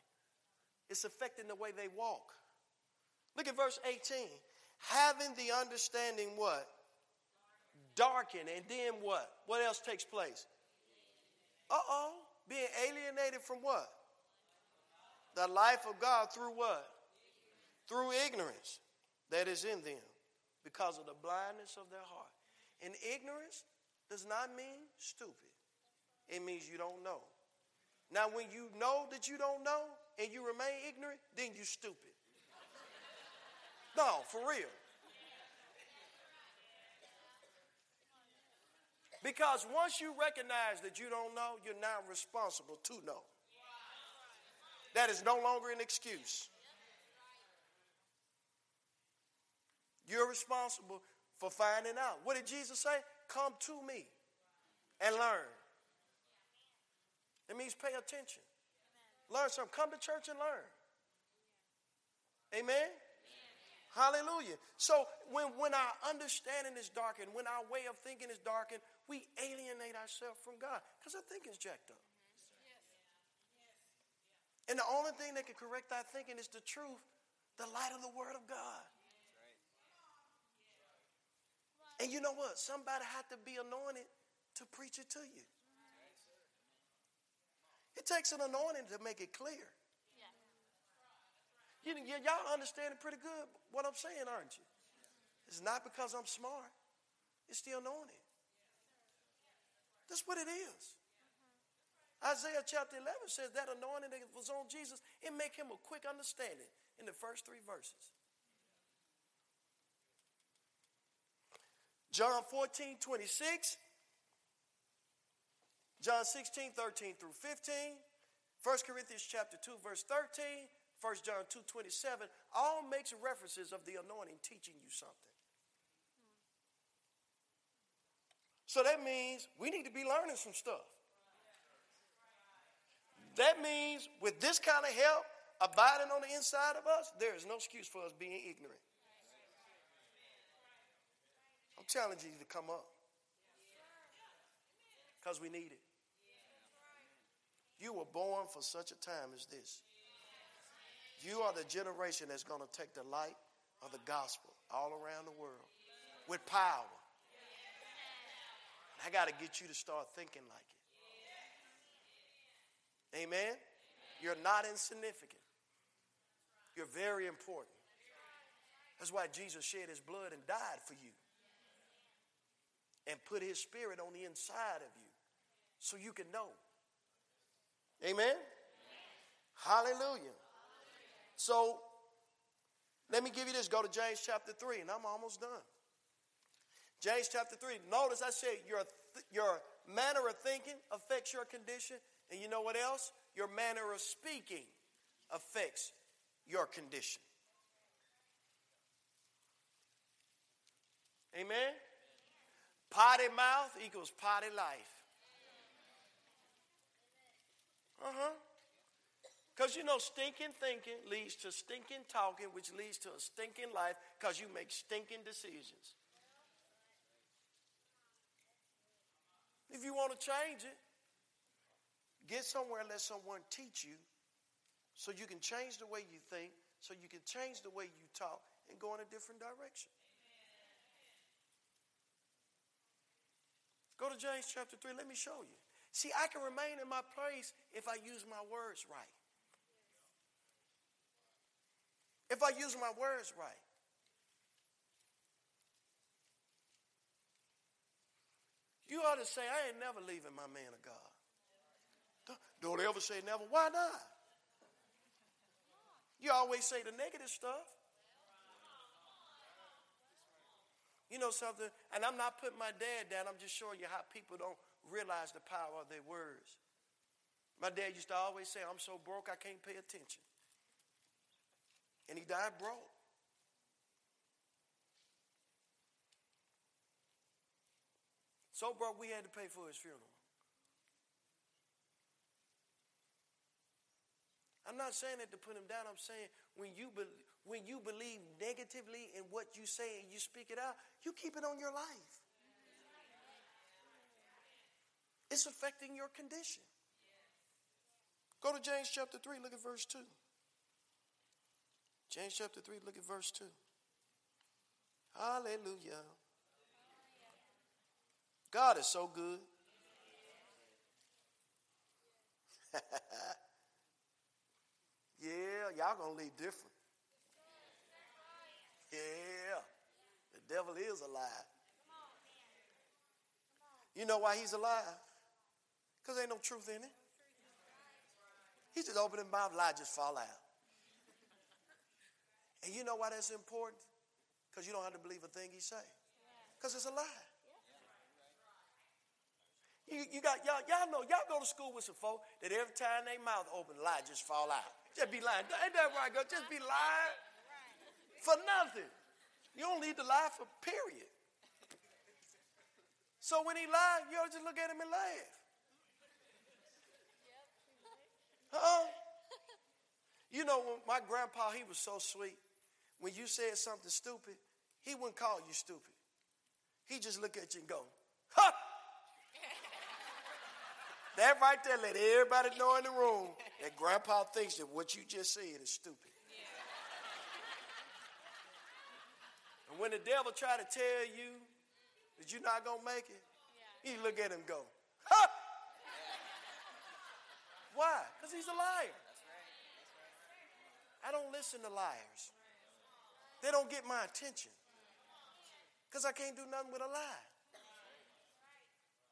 Speaker 1: it's affecting the way they walk. Look at verse 18. Having the understanding what? Darkened. And then what? What else takes place? Uh oh. Being alienated from what? the life of God through what? Through ignorance that is in them because of the blindness of their heart. And ignorance does not mean stupid, it means you don't know. Now, when you know that you don't know and you remain ignorant, then you stupid. no, for real. Because once you recognize that you don't know, you're not responsible to know. That is no longer an excuse. You're responsible for finding out. What did Jesus say? Come to me and learn. It means pay attention. Learn something. Come to church and learn. Amen? Hallelujah. So when, when our understanding is darkened, when our way of thinking is darkened, we alienate ourselves from God because our thinking's jacked up. And the only thing that can correct our thinking is the truth, the light of the Word of God. And you know what? Somebody had to be anointed to preach it to you. It takes an anointing to make it clear. You, know, y'all understand it pretty good what I'm saying, aren't you? It's not because I'm smart. It's the anointing. That's what it is. Isaiah chapter 11 says that anointing that was on Jesus, it make him a quick understanding in the first three verses. John 14, 26, John 16, 13 through 15, 1 Corinthians chapter 2, verse 13, 1 John 2, 27, all makes references of the anointing teaching you something. So that means we need to be learning some stuff. That means with this kind of help abiding on the inside of us, there is no excuse for us being ignorant. I'm challenging you to come up because we need it. You were born for such a time as this. You are the generation that's going to take the light of the gospel all around the world with power. I got to get you to start thinking like Amen? Amen. You're not insignificant. You're very important. That's why Jesus shed his blood and died for you and put his spirit on the inside of you so you can know. Amen? Amen. Hallelujah. Hallelujah. So let me give you this. Go to James chapter 3, and I'm almost done. James chapter 3. Notice I say your, th- your manner of thinking affects your condition, and you know what else? Your manner of speaking affects your condition. Amen? Potty mouth equals potty life. Uh huh. Because you know, stinking thinking leads to stinking talking, which leads to a stinking life because you make stinking decisions. If you want to change it, Get somewhere, let someone teach you so you can change the way you think, so you can change the way you talk, and go in a different direction. Go to James chapter 3. Let me show you. See, I can remain in my place if I use my words right. If I use my words right. You ought to say, I ain't never leaving my man of God. Don't ever say never. Why not? You always say the negative stuff. You know something? And I'm not putting my dad down. I'm just showing you how people don't realize the power of their words. My dad used to always say, I'm so broke I can't pay attention. And he died broke. So broke we had to pay for his funeral. I'm not saying that to put him down. I'm saying when you, be, when you believe negatively in what you say and you speak it out, you keep it on your life. It's affecting your condition. Go to James chapter 3, look at verse 2. James chapter 3, look at verse 2. Hallelujah. God is so good. <laughs> Yeah, y'all gonna live different. Yeah, the devil is alive. You know why he's alive? Because ain't no truth in it. He just opening his mouth, lie just fall out. And you know why that's important? Because you don't have to believe a thing he say. Because it's a lie. You, you got y'all, y'all know y'all go to school with some folk that every time they mouth open, lie just fall out. Just be lying. Ain't that right, girl? Just be lying for nothing. You don't need to lie for period. So when he lied, you ought just look at him and laugh. Huh? You know, my grandpa, he was so sweet. When you said something stupid, he wouldn't call you stupid. He just look at you and go, ha! That right there let everybody know in the room that grandpa thinks that what you just said is stupid. Yeah. And when the devil try to tell you that you're not gonna make it, yeah. he look at him go, huh? Why? Because he's a liar. I don't listen to liars. They don't get my attention. Because I can't do nothing with a lie.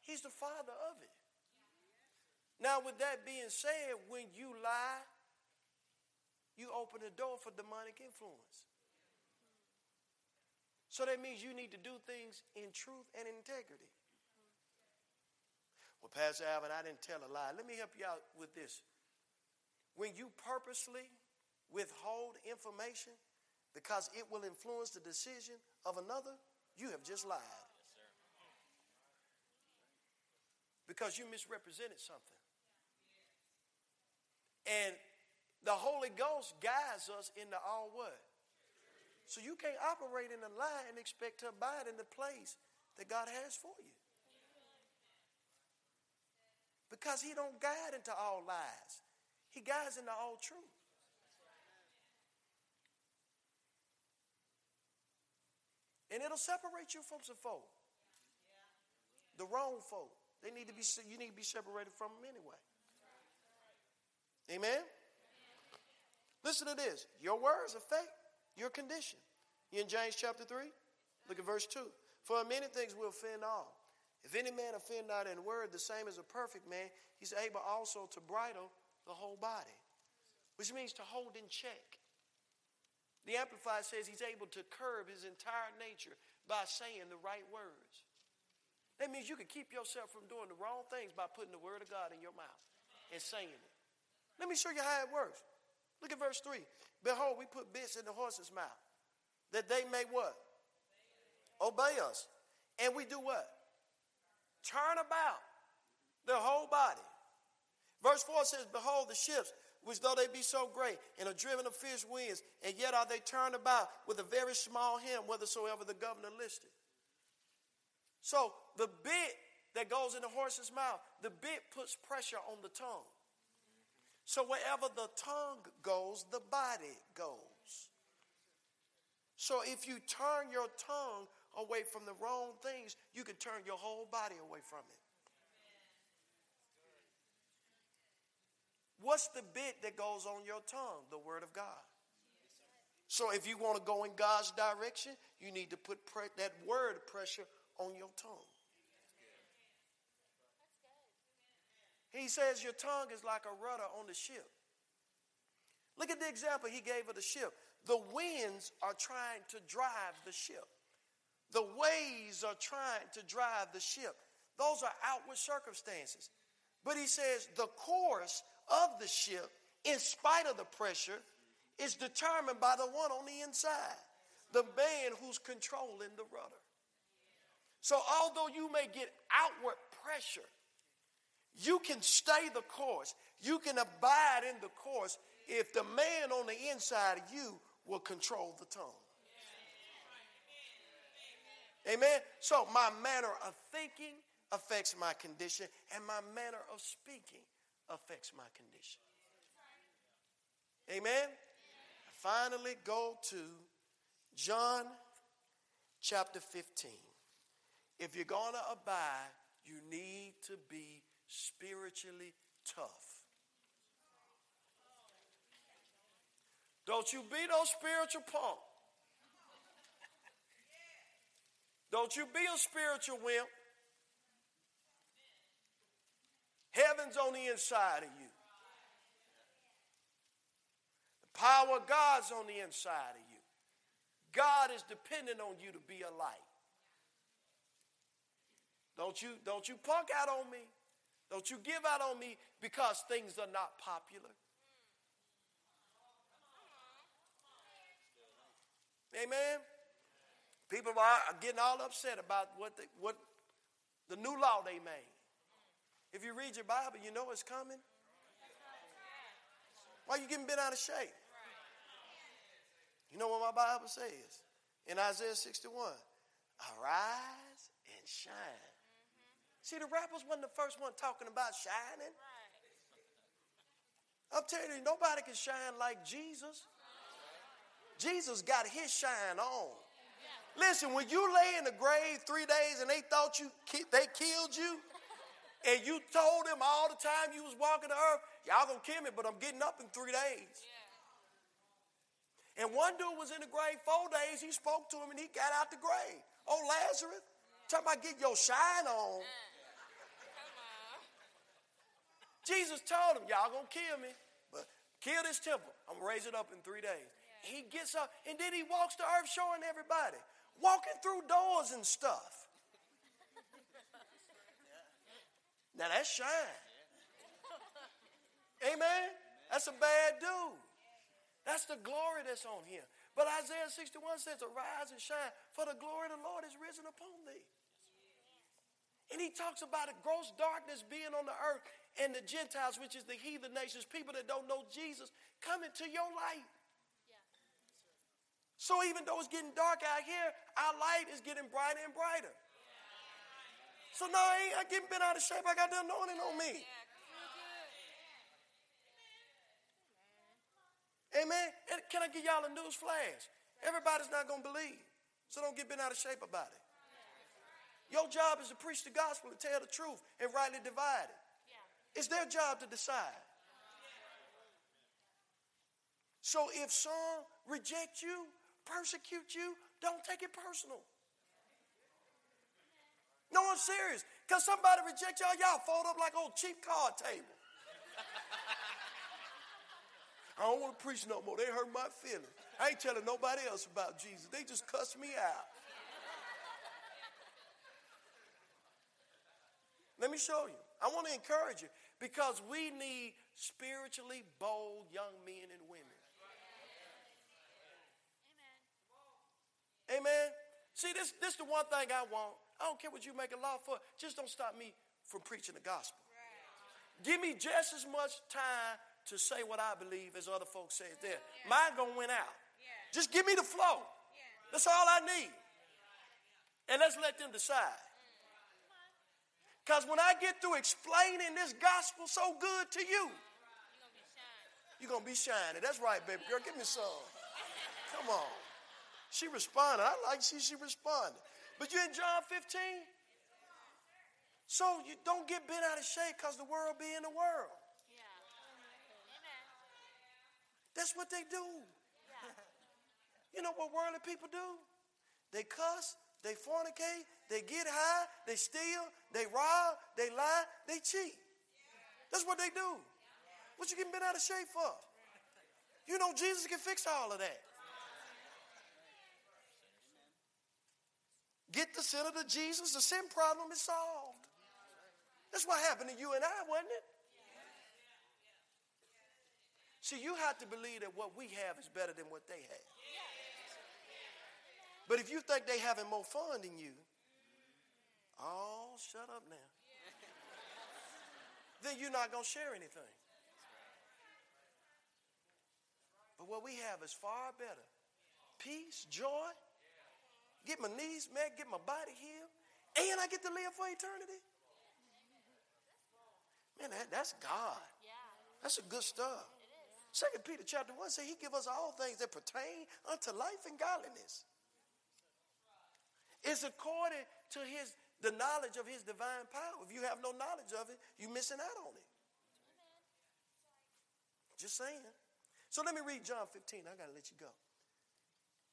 Speaker 1: He's the father of it. Now, with that being said, when you lie, you open the door for demonic influence. So that means you need to do things in truth and integrity. Well, Pastor Alvin, I didn't tell a lie. Let me help you out with this. When you purposely withhold information because it will influence the decision of another, you have just lied. because you misrepresented something. And the Holy Ghost guides us into all what? So you can't operate in a lie and expect to abide in the place that God has for you. Because he don't guide into all lies. He guides into all truth. And it'll separate you from some folk. The wrong folk. They need to be you need to be separated from them anyway. Amen? Listen to this. Your words affect your condition. You in James chapter 3? Look at verse 2. For many things will offend all. If any man offend not in word, the same as a perfect man, he's able also to bridle the whole body, which means to hold in check. The Amplified says he's able to curb his entire nature by saying the right words. That means you can keep yourself from doing the wrong things by putting the word of God in your mouth and saying it. Let me show you how it works. Look at verse 3. Behold, we put bits in the horse's mouth that they may what? Obey us. And we do what? Turn about the whole body. Verse 4 says, Behold, the ships, which though they be so great and are driven of fierce winds, and yet are they turned about with a very small hem, whithersoever the governor listed. So the bit that goes in the horse's mouth, the bit puts pressure on the tongue. So wherever the tongue goes, the body goes. So if you turn your tongue away from the wrong things, you can turn your whole body away from it. What's the bit that goes on your tongue? The Word of God. So if you want to go in God's direction, you need to put pre- that word pressure on your tongue. He says, Your tongue is like a rudder on the ship. Look at the example he gave of the ship. The winds are trying to drive the ship, the waves are trying to drive the ship. Those are outward circumstances. But he says, The course of the ship, in spite of the pressure, is determined by the one on the inside, the man who's controlling the rudder. So, although you may get outward pressure, you can stay the course. You can abide in the course if the man on the inside of you will control the tongue. Amen. So my manner of thinking affects my condition, and my manner of speaking affects my condition. Amen. finally, go to John chapter 15. If you're going to abide, you need to be spiritually tough. Don't you be no spiritual punk. Don't you be a spiritual wimp. Heaven's on the inside of you. The power of God's on the inside of you. God is dependent on you to be a light. Don't you, don't you punk out on me. Don't you give out on me because things are not popular. Amen. People are getting all upset about what the, what the new law they made. If you read your Bible, you know it's coming. Why are you getting bent out of shape? You know what my Bible says in Isaiah 61 Arise and shine See, the rappers wasn't the first one talking about shining. I'm telling you, nobody can shine like Jesus. Jesus got his shine on. Listen, when you lay in the grave three days and they thought you they killed you, and you told them all the time you was walking the earth, y'all gonna kill me, but I'm getting up in three days. And one dude was in the grave four days. He spoke to him and he got out the grave. Oh, Lazarus, talking about get your shine on. Jesus told him, Y'all gonna kill me, but kill this temple. I'm gonna raise it up in three days. Yeah. He gets up and then he walks to earth showing everybody, walking through doors and stuff. <laughs> now that's shine. Yeah. Amen. That's a bad dude. That's the glory that's on him. But Isaiah 61 says, Arise and shine, for the glory of the Lord is risen upon thee. And he talks about a gross darkness being on the earth and the Gentiles, which is the heathen nations, people that don't know Jesus, come into your light. So even though it's getting dark out here, our light is getting brighter and brighter. So now I ain't I getting bent out of shape. I got the anointing on me. Amen. And can I give y'all a news flash? Everybody's not going to believe. So don't get bent out of shape about it. Your job is to preach the gospel and tell the truth and rightly divide it. It's their job to decide. So if some reject you, persecute you, don't take it personal. No, I'm serious. Because somebody reject y'all, y'all fold up like old cheap card table. I don't want to preach no more. They hurt my feelings. I ain't telling nobody else about Jesus. They just cuss me out. Let me show you. I want to encourage you because we need spiritually bold young men and women. Amen. Amen. See, this this the one thing I want. I don't care what you make a law for. Just don't stop me from preaching the gospel. Give me just as much time to say what I believe as other folks say it there. my Mine gonna win out. Just give me the flow. That's all I need. And let's let them decide. Because when I get through explaining this gospel so good to you, you're going to be shining. That's right, baby girl. Give me some. Come on. She responded. I like she she responded. But you in John 15? So you don't get bent out of shape because the world be in the world. That's what they do. You know what worldly people do? They cuss, they fornicate, they get high, they steal, they rob, they lie, they cheat. That's what they do. What you getting bent out of shape for? You know Jesus can fix all of that. Get the sinner to Jesus, the sin problem is solved. That's what happened to you and I, wasn't it? See, you have to believe that what we have is better than what they have. But if you think they having more fun than you, Oh, shut up now. then you're not going to share anything. But what we have is far better peace, joy, get my knees met, get my body healed, and I get to live for eternity. Man, that, that's God. That's a good stuff. Second Peter chapter one says he give us all things that pertain unto life and godliness. It's according to his the knowledge of his divine power. If you have no knowledge of it, you're missing out on it. Just saying. So let me read John 15. I got to let you go.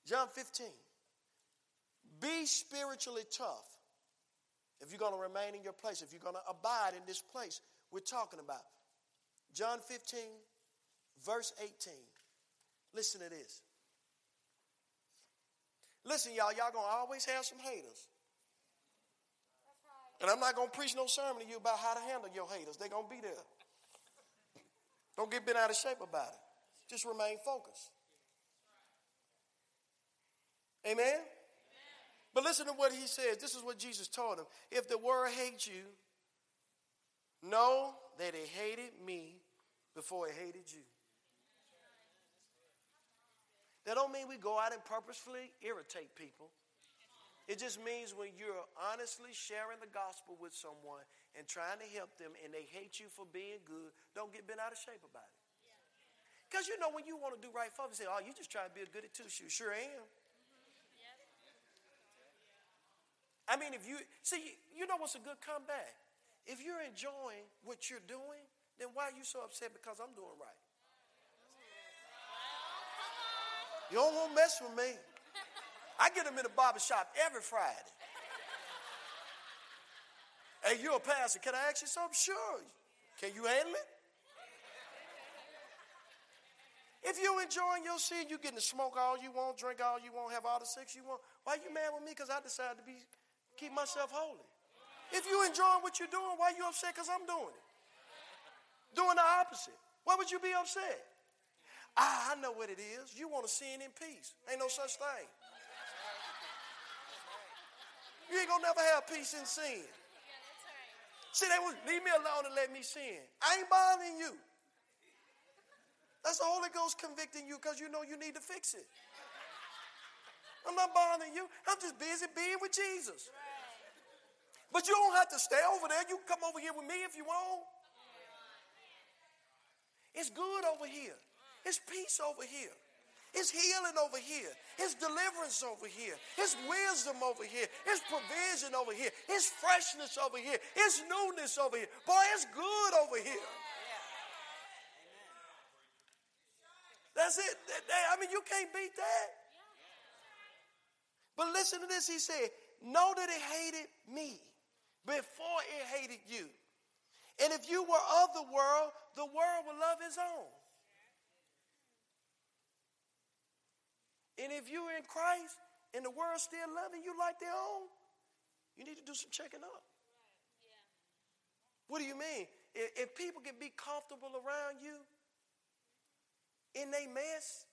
Speaker 1: John 15. Be spiritually tough if you're going to remain in your place, if you're going to abide in this place we're talking about. John 15, verse 18. Listen to this. Listen, y'all, y'all going to always have some haters. And I'm not going to preach no sermon to you about how to handle your haters. They're going to be there. Don't get bent out of shape about it. Just remain focused. Amen? Amen? But listen to what he says. This is what Jesus told him. If the world hates you, know that it hated me before it hated you. That don't mean we go out and purposefully irritate people. It just means when you're honestly sharing the gospel with someone and trying to help them and they hate you for being good, don't get bent out of shape about it. Because you know, when you want to do right for them, say, oh, you just trying to be a good at two shoes. Sure am. I mean, if you see, you know what's a good comeback? If you're enjoying what you're doing, then why are you so upset because I'm doing right? You don't want to mess with me. I get them in the barber shop every Friday. hey, you're a pastor. Can I ask you something? Sure. Can you handle it? If you enjoying your sin, you getting to smoke all you want, drink all you want, have all the sex you want. Why you mad with me? Because I decided to be keep myself holy. If you enjoying what you're doing, why you upset? Because I'm doing it. Doing the opposite. Why would you be upset? Ah, I know what it is. You want to sin in peace. Ain't no such thing. You ain't gonna never have peace in sin. See, they would leave me alone and let me sin. I ain't bothering you. That's the Holy Ghost convicting you because you know you need to fix it. I'm not bothering you. I'm just busy being with Jesus. But you don't have to stay over there. You come over here with me if you want. It's good over here. It's peace over here. It's healing over here. It's deliverance over here. It's wisdom over here. It's provision over here. It's freshness over here. It's newness over here. Boy, it's good over here. That's it. I mean, you can't beat that. But listen to this. He said, Know that it hated me before it hated you. And if you were of the world, the world would love his own. And if you're in Christ and the world's still loving you like their own, you need to do some checking up. What do you mean? If, if, people can be comfortable around you in they mess,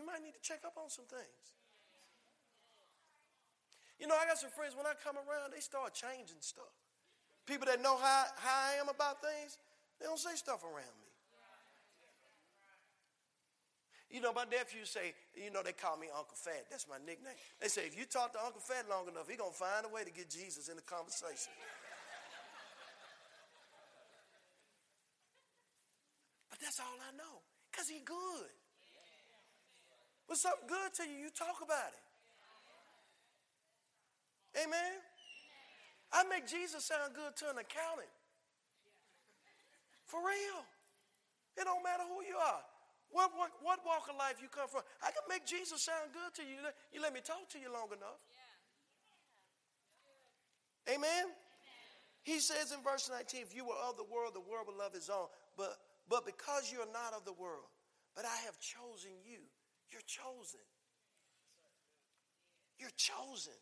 Speaker 1: we might need to check up on some things. You know, I got some friends when I come around, they start changing stuff. People that know how, how I am about things, they don't say stuff around me. You know, my nephews say, you know, they call me Uncle Fat. That's my nickname. They say, if you talk to Uncle Fat long enough, he going to find a way to get Jesus in the conversation. but that's all I know, because he good. What's something good to you, you talk about it. Amen? I make Jesus sound good to an accountant. For real. It don't matter who you are. What, what, what walk of life you come from? I can make Jesus sound good to you. You let me talk to you long enough. Yeah. Yeah. Amen? Amen? He says in verse 19, if you were of the world, the world would love his own. But, but because you are not of the world, but I have chosen you, you're chosen. You're chosen.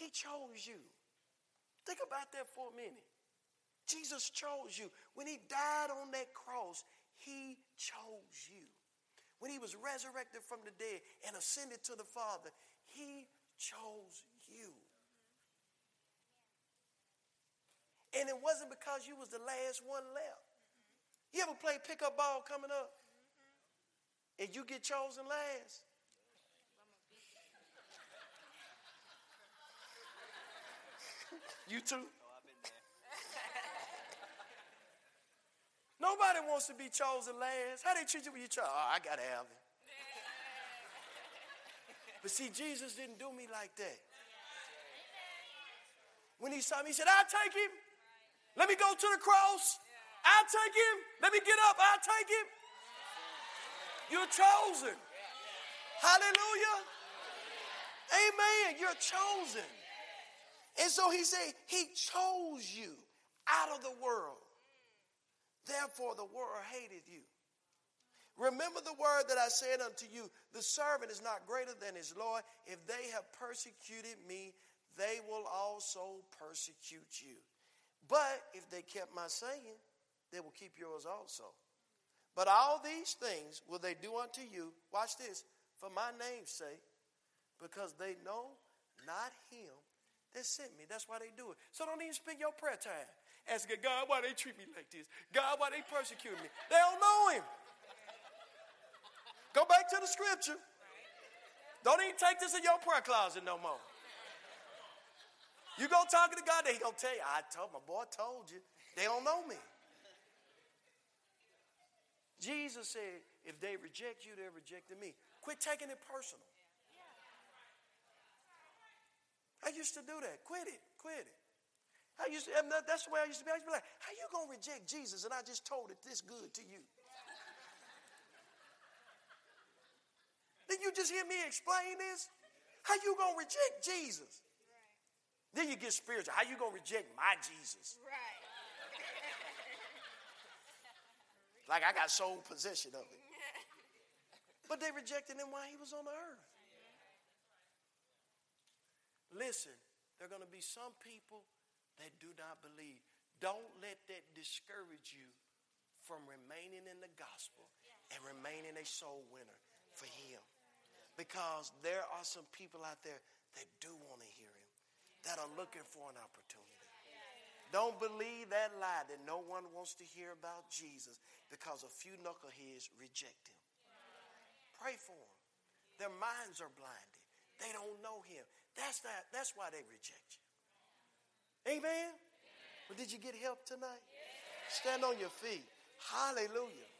Speaker 1: He chose you. Think about that for a minute. Jesus chose you. When he died on that cross, he chose you. When he was resurrected from the dead and ascended to the Father, he chose you. And it wasn't because you was the last one left. You ever play pickup ball coming up? And you get chosen last. you too. Nobody wants to be chosen last. How they treat you when you try? Oh, I gotta have it. but see, Jesus didn't do me like that. When he saw me, he said, I'll take him. Let me go to the cross. I'll take him. Let me get up. I'll take him. You're chosen. Hallelujah. Amen. You're chosen. And so he said, He chose you out of the world. Therefore, the world hated you. Remember the word that I said unto you the servant is not greater than his Lord. If they have persecuted me, they will also persecute you. But if they kept my saying, they will keep yours also. But all these things will they do unto you, watch this, for my name's sake, because they know not him that sent me. That's why they do it. So don't even spend your prayer time asking God why they treat me like this. God, why they persecute me. They don't know him. Go back to the scripture. Don't even take this in your prayer closet no more. You go talking to God, they gonna tell you, I told my boy told you. They don't know me. Jesus said, if they reject you, they are rejecting me. Quit taking it personal. I used to do that. Quit it. Quit it. I used to, that's the way I used to be. I used to be like, how you going to reject Jesus? And I just told it this good to you. Did you just hear me explain this? How you going to reject Jesus? Right. Then you get spiritual. How you going to reject my Jesus? Right. like I got sole possession of it. But they rejected him while he was on the earth. Listen, there are going to be some people that do not believe. Don't let that discourage you from remaining in the gospel and remaining a soul winner for Him. Because there are some people out there that do want to hear Him, that are looking for an opportunity. Don't believe that lie that no one wants to hear about Jesus because a few knuckleheads reject Him. Pray for them. Their minds are blinded. They don't know him. That's not, that's why they reject you. Amen? Amen. did you get help tonight? Stand on your feet. Hallelujah.